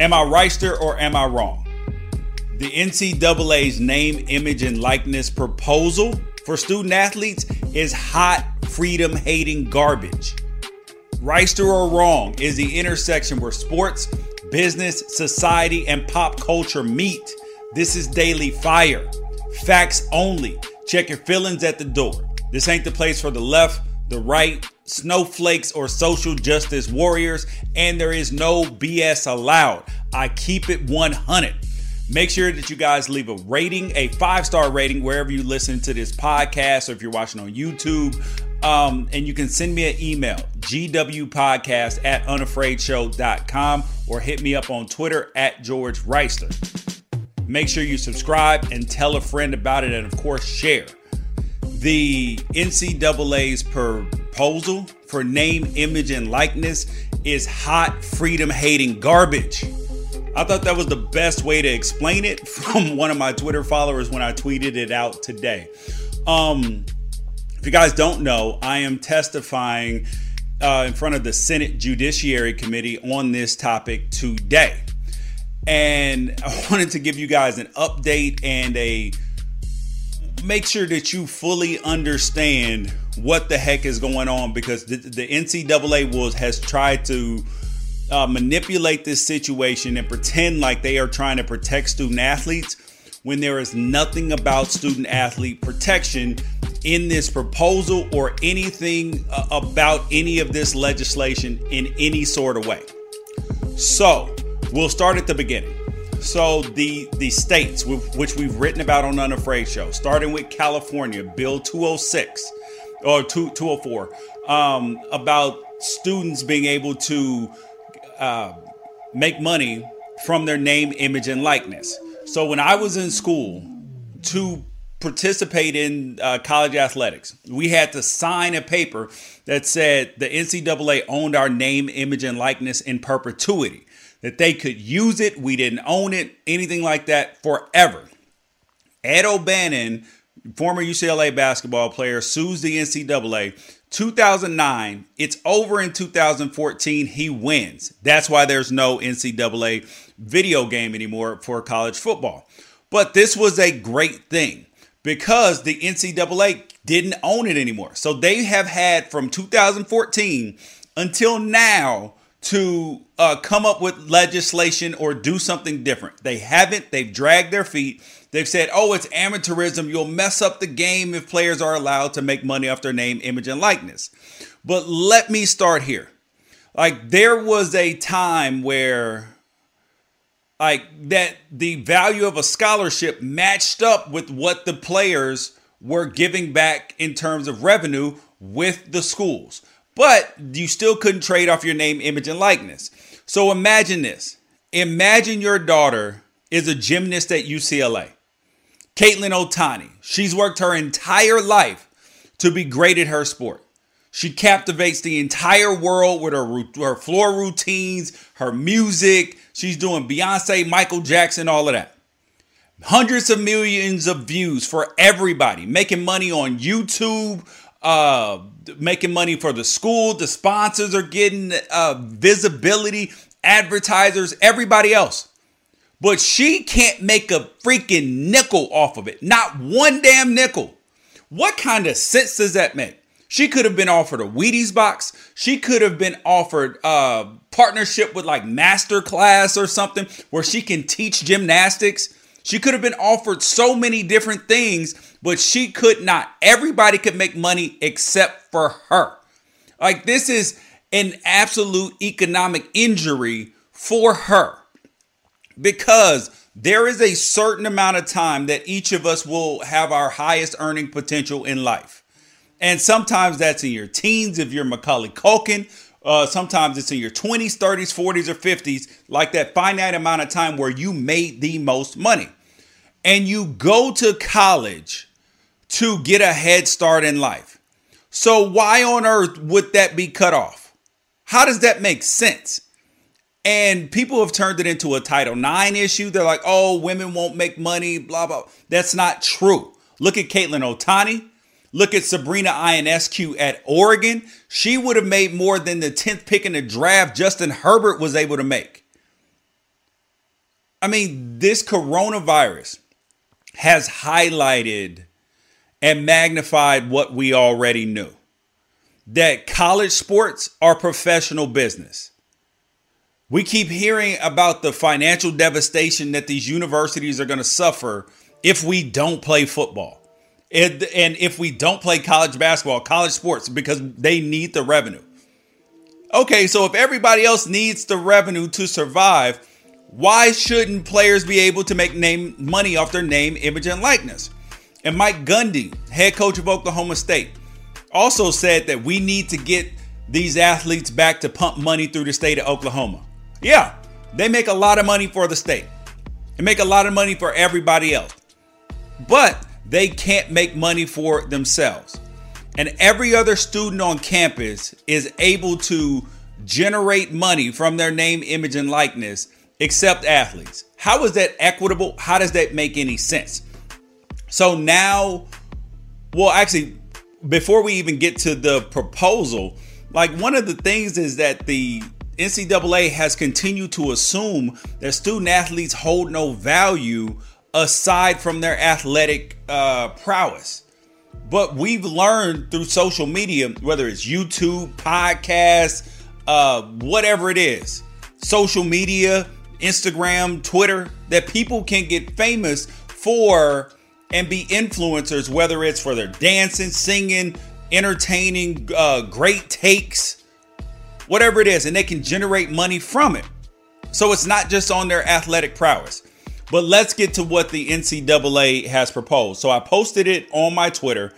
Am I Wrighster or am I wrong? The NCAA's name, image, and likeness proposal for student athletes is hot, freedom hating garbage. Wrighster or wrong is the intersection where sports, business, society, and pop culture meet. This is Daily Fire. Facts only. Check your feelings at the door. This ain't the place for the left, the right, snowflakes, or social justice warriors, and there is no BS allowed. I keep it 100. Make sure that you guys leave a rating, a five star rating, wherever you listen to this podcast or if you're watching on YouTube. Um, and you can send me an email, gwpodcast at unafraidshow.com or hit me up on Twitter at George Wrighster. Make sure you subscribe and tell a friend about it, and of course, share. The NCAA's proposal for name, image, and likeness is hot, freedom hating garbage. I thought that was the best way to explain it from one of my Twitter followers when I tweeted it out today. Um, if you guys don't know, I am testifying uh, in front of the Senate Judiciary Committee on this topic today. And I wanted to give you guys an update and a make sure that you fully understand what the heck is going on because the, the NCAA was has tried to uh, manipulate this situation and pretend like they are trying to protect student athletes when there is nothing about student athlete protection in this proposal or anything uh, about any of this legislation in any sort of way. So, we'll start at the beginning. So, the the states which we've written about on Unafraid Show, starting with California, Bill 206 or two, 204, um, about students being able to uh, make money from their name, image, and likeness. So when I was in school to participate in uh, college athletics, we had to sign a paper that said the NCAA owned our name, image, and likeness in perpetuity, that they could use it. We didn't own it, anything like that, forever. Ed O'Bannon, former UCLA basketball player, sues the NCAA 2009, it's over in 2014. He wins. That's why there's no NCAA video game anymore for college football. But this was a great thing because the NCAA didn't own it anymore. So they have had from 2014 until now to uh, come up with legislation or do something different. They haven't. They've dragged their feet. They've said, oh, it's amateurism. You'll mess up the game if players are allowed to make money off their name, image, and likeness. But let me start here. Like, there was a time where, like, that the value of a scholarship matched up with what the players were giving back in terms of revenue with the schools. But you still couldn't trade off your name, image, and likeness. So imagine this. Imagine your daughter is a gymnast at UCLA. Katelyn Ohashi. She's worked her entire life to be great at her sport. She captivates the entire world with her, her floor routines, her music. She's doing Beyonce, Michael Jackson, all of that. Hundreds of millions of views for everybody, making money on YouTube, uh, making money for the school. The sponsors are getting uh, visibility, advertisers, everybody else but she can't make a freaking nickel off of it. Not one damn nickel. What kind of sense does that make? She could have been offered a Wheaties box. She could have been offered a partnership with like Masterclass or something where she can teach gymnastics. She could have been offered so many different things, but she could not. Everybody could make money except for her. Like, this is an absolute economic injury for her because there is a certain amount of time that each of us will have our highest earning potential in life. And sometimes that's in your teens if you're Macaulay Culkin. Uh, sometimes it's in your 20s, 30s, 40s, or 50s, like that finite amount of time where you made the most money. And you go to college to get a head start in life. So, why on earth would that be cut off? How does that make sense? And people have turned it into a Title IX issue. They're like, oh, women won't make money, blah, blah. That's not true. Look at Katelyn Ohashi. Look at Sabrina Ionescu at Oregon. She would have made more than the 10th pick in the draft Justin Herbert was able to make. I mean, this coronavirus has highlighted and magnified what we already knew that college sports are professional business. We keep hearing about the financial devastation that these universities are going to suffer if we don't play football. And, and if we don't play college basketball, college sports, because they need the revenue. Okay, so if everybody else needs the revenue to survive, why shouldn't players be able to make name money off their name, image, and likeness? And Mike Gundy, head coach of Oklahoma State, also said that we need to get these athletes back to pump money through the state of Oklahoma. Yeah, they make a lot of money for the state. They make a lot of money for everybody else. But they can't make money for themselves. And every other student on campus is able to generate money from their name, image, and likeness except athletes. How is that equitable? How does that make any sense? So now, well, actually, before we even get to the proposal, like one of the things is that the NCAA has continued to assume that student athletes hold no value aside from their athletic uh, prowess. But we've learned through social media, whether it's YouTube, podcasts, uh, whatever it is, social media, Instagram, Twitter, that people can get famous for and be influencers, whether it's for their dancing, singing, entertaining, uh, great takes, whatever it is, and they can generate money from it. So it's not just on their athletic prowess. But let's get to what the NCAA has proposed. So I posted it on my Twitter,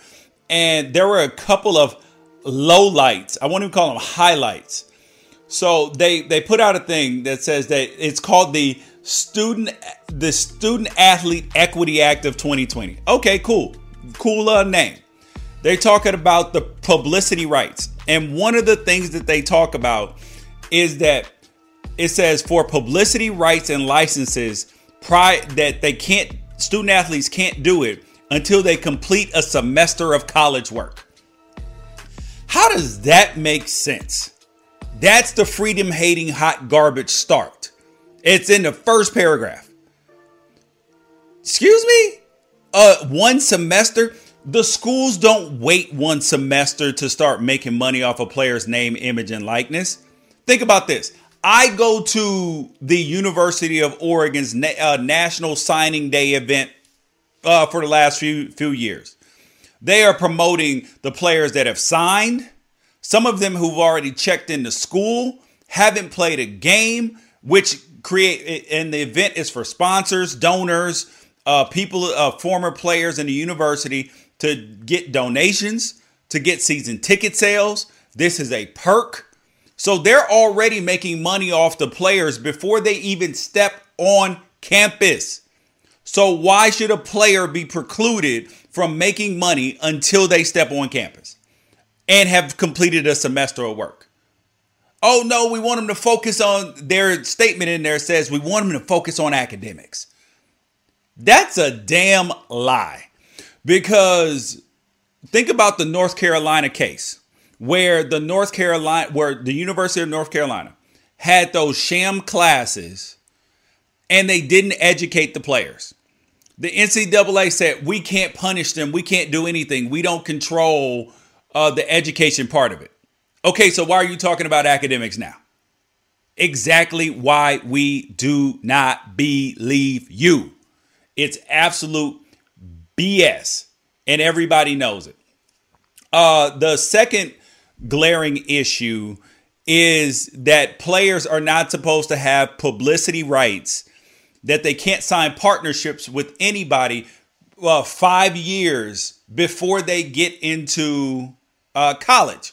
and there were a couple of low lights. I won't even call them highlights. So they they put out a thing that says that it's called the student the Student Athlete Equity Act of 2020. Okay, cool, cool uh, name. They're talking about the publicity rights, and one of the things that they talk about is that it says for publicity rights and licenses pri- that they can't student athletes can't do it until they complete a semester of college work. How does that make sense? That's the freedom hating hot garbage start. It's in the first paragraph. Excuse me? Uh one semester? The schools don't wait one semester to start making money off a player's name, image, and likeness. Think about this. I go to the University of Oregon's na- uh, National Signing Day event uh, for the last few few years. They are promoting the players that have signed, some of them who've already checked into school, haven't played a game, which create and the event is for sponsors, donors, uh, people, uh, former players in the university to get donations, to get season ticket sales. This is a perk so they're already making money off the players before they even step on campus. So why should a player be precluded from making money until they step on campus and have completed a semester of work? Oh no, we want them to focus on their statement in there says we want them to focus on academics. That's a damn lie. Because think about the North Carolina case where the North Carolina, where the University of North Carolina had those sham classes and they didn't educate the players. The NCAA said, we can't punish them. We can't do anything. We don't control uh, the education part of it. Okay, so why are you talking about academics now? Exactly why we do not believe you. It's absolute BS, and everybody knows it. Uh, the second glaring issue is that players are not supposed to have publicity rights, that they can't sign partnerships with anybody uh, five years before they get into uh, college.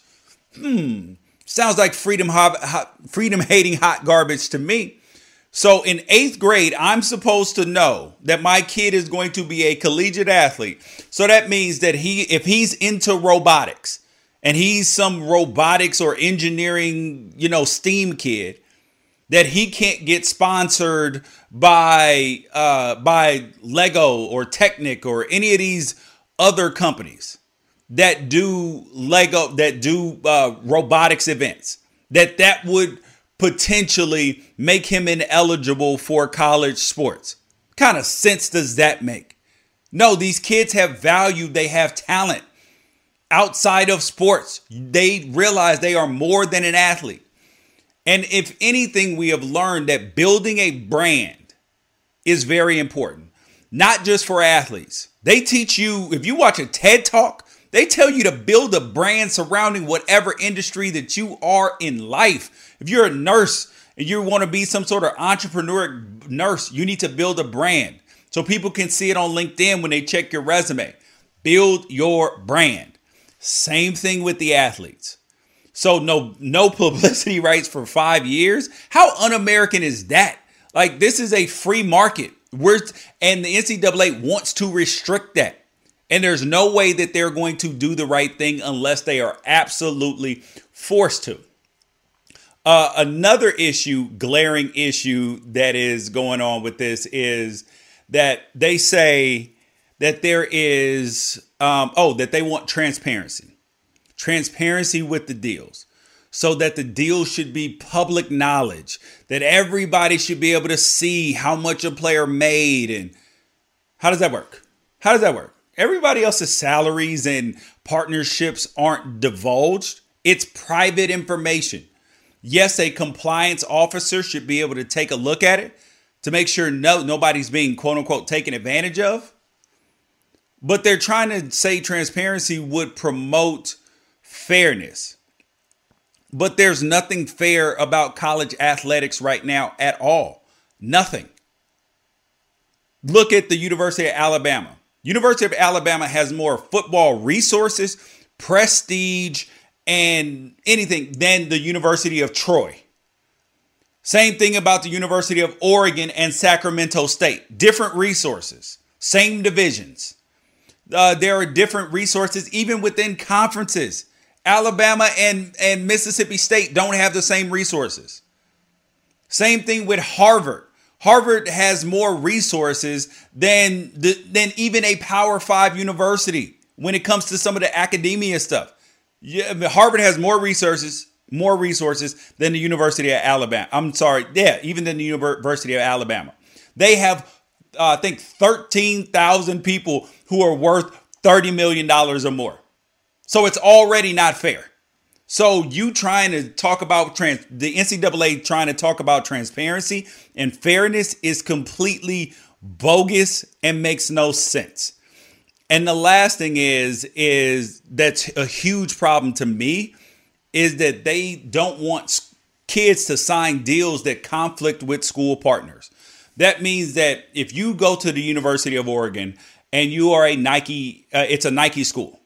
Hmm, sounds like freedom freedom hating hot garbage to me. So in eighth grade, I'm supposed to know that my kid is going to be a collegiate athlete. So that means that he, if he's into robotics, and he's some robotics or engineering, you know, STEAM kid, that he can't get sponsored by uh, by Lego or Technic or any of these other companies that do Lego that do uh, robotics events. That that would potentially make him ineligible for college sports. What kind of sense does that make? No, these kids have value, they have talent outside of sports. They realize they are more than an athlete. And if anything, we have learned that building a brand is very important, not just for athletes. They teach you, if you watch a TED talk, they tell you to build a brand surrounding whatever industry that you are in life. If you're a nurse and you want to be some sort of entrepreneur nurse, you need to build a brand so people can see it on LinkedIn when they check your resume. Build your brand. Same thing with the athletes. So no no publicity rights for 5 years? How un-American is that? Like this is a free market. We're, and the NCAA wants to restrict that. And there's no way that they're going to do the right thing unless they are absolutely forced to. Uh, another issue, glaring issue that is going on with this is that they say that there is, um, oh, that they want transparency, transparency with the deals, so that the deal should be public knowledge, that everybody should be able to see how much a player made. And how does that work? How does that work? Everybody else's salaries and partnerships aren't divulged. It's private information. Yes, a compliance officer should be able to take a look at it to make sure no nobody's being quote unquote taken advantage of. But they're trying to say transparency would promote fairness. But there's nothing fair about college athletics right now at all. Nothing. Look at the University of Alabama. University of Alabama has more football resources, prestige, and anything than the University of Troy. Same thing about the University of Oregon and Sacramento State. Different resources, same divisions. Uh, there are different resources even within conferences. Alabama and, and Mississippi State don't have the same resources. Same thing with Harvard. Harvard has more resources than the, than even a Power Five university when it comes to some of the academia stuff. Yeah, Harvard has more resources, more resources than the University of Alabama. I'm sorry, yeah, even than the University of Alabama. They have, uh, I think, thirteen thousand people who are worth thirty million dollars or more. So it's already not fair. So you trying to talk about trans the NCAA trying to talk about transparency and fairness is completely bogus and makes no sense. And the last thing is is that's a huge problem to me is that they don't want kids to sign deals that conflict with school partners. That means that if you go to the University of Oregon and you are a Nike uh, it's a Nike school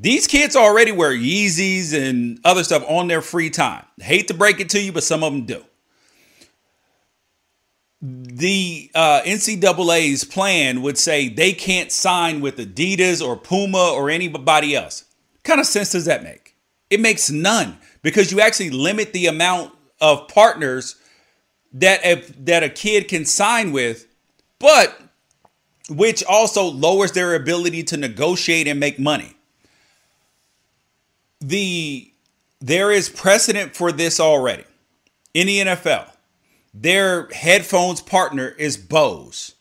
these kids already wear Yeezys and other stuff on their free time. hate to break it to you, but some of them do. The uh, NCAA's plan would say they can't sign with Adidas or Puma or anybody else. What kind of sense does that make? It makes none because you actually limit the amount of partners that a, that a kid can sign with, but which also lowers their ability to negotiate and make money the there is precedent for this already in the NFL. Their headphones partner is Bose.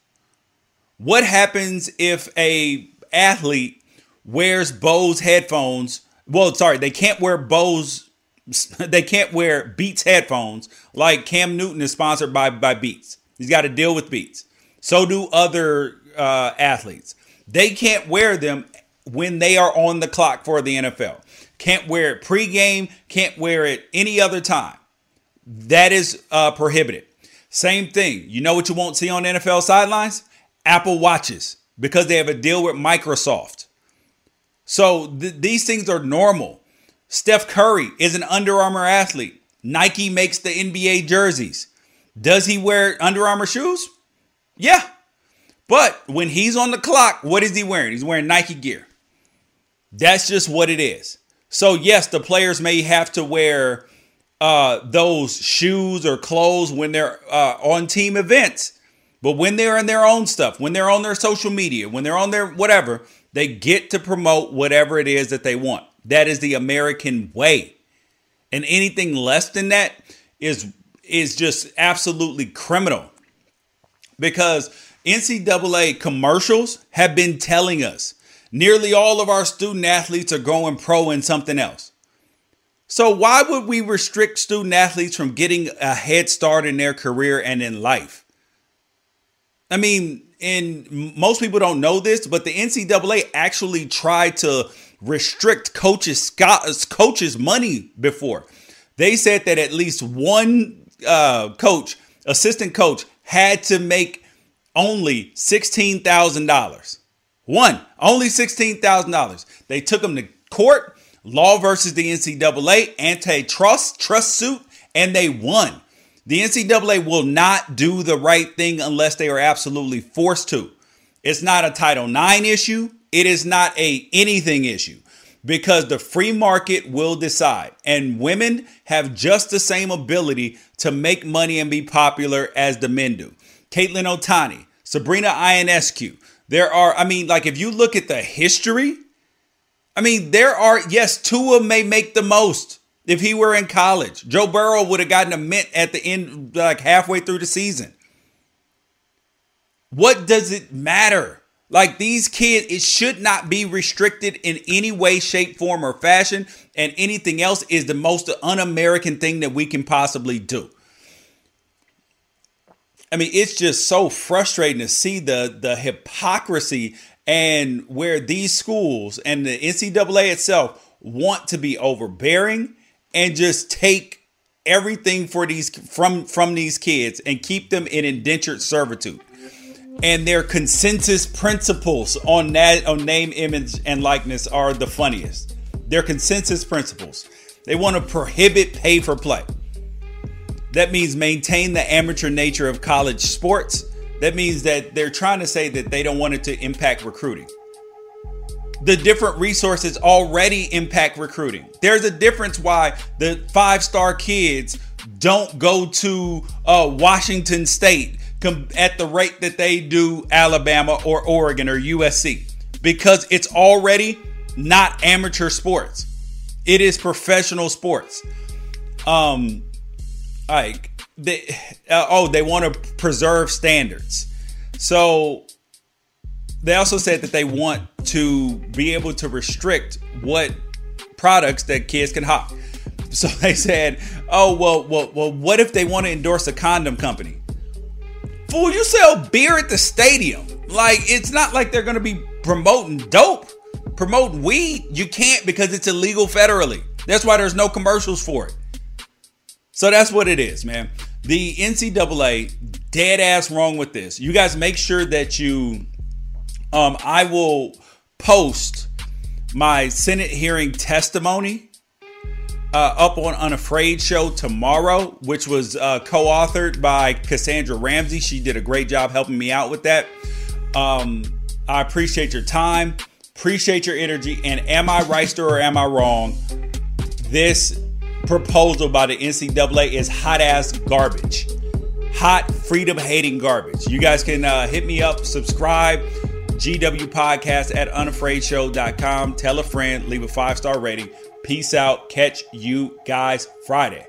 What happens if a athlete wears Bose headphones? Well, sorry, they can't wear Bose. They can't wear Beats headphones like Cam Newton is sponsored by by Beats. He's got to deal with Beats. So do other uh, athletes. They can't wear them when they are on the clock for the NFL. Can't wear it pregame, can't wear it any other time. That is uh, prohibited. Same thing. You know what you won't see on NFL sidelines? Apple Watches because they have a deal with Microsoft. So th- these things are normal. Steph Curry is an Under Armour athlete. Nike makes the NBA jerseys. Does he wear Under Armour shoes? Yeah. But when he's on the clock, what is he wearing? He's wearing Nike gear. That's just what it is. So yes, the players may have to wear uh, those shoes or clothes when they're uh, on team events, but when they're in their own stuff, when they're on their social media, when they're on their whatever, they get to promote whatever it is that they want. That is the American way. And anything less than that is is just absolutely criminal because NCAA commercials have been telling us nearly all of our student athletes are going pro in something else. So why would we restrict student athletes from getting a head start in their career and in life? I mean, and most people don't know this, but the NCAA actually tried to restrict coaches coaches money before. They said that at least one uh, coach, assistant coach, had to make only sixteen thousand dollars. One, only sixteen thousand dollars. They took them to court, law versus the NCAA, antitrust trust suit, and they won. The NCAA will not do the right thing unless they are absolutely forced to. It's not a Title IX issue. It is not a anything issue because the free market will decide. And women have just the same ability to make money and be popular as the men do. Katelyn Ohashi, Sabrina Ionescu. There are, I mean, like if you look at the history, I mean, there are, yes, Tua may make the most if he were in college. Joe Burrow would have gotten a mint at the end, like halfway through the season. What does it matter? Like these kids, it should not be restricted in any way, shape, form, or fashion. And anything else is the most un American thing that we can possibly do. I mean, it's just so frustrating to see the, the hypocrisy and where these schools and the NCAA itself want to be overbearing and just take everything for these from from these kids and keep them in indentured servitude. And their consensus principles on that on name image and likeness are the funniest. Their consensus principles. They want to prohibit pay for play that means maintain the amateur nature of college sports that means that they're trying to say that they don't want it to impact recruiting the different resources already impact recruiting. There's a difference why the five star kids don't go to uh, Washington State at the rate that they do Alabama or Oregon or USC because it's already not amateur sports. It is professional sports. Um, like they, uh, oh, they want to preserve standards. So they also said that they want to be able to restrict what products that kids can hawk. So they said, "Oh well, well, well. What if they want to endorse a condom company? Fool, you sell beer at the stadium. Like it's not like they're going to be promoting dope, promoting weed. You can't because it's illegal federally. That's why there's no commercials for it. So that's what it is, man. The NCAA dead ass wrong with this. You guys make sure that you um, I will post my Senate hearing testimony uh, up on Unafraid Show tomorrow, which was uh, co authored by Cassandra Ramsey. She did a great job helping me out with that. Um, I appreciate your time, appreciate your energy, and am I right or am I wrong? This proposal by the NCAA is hot ass garbage. Hot freedom hating garbage. You guys can uh, hit me up, subscribe GW Podcast at unafraidshow.com. Tell a friend, leave a five star rating. Peace out. Catch you guys Friday.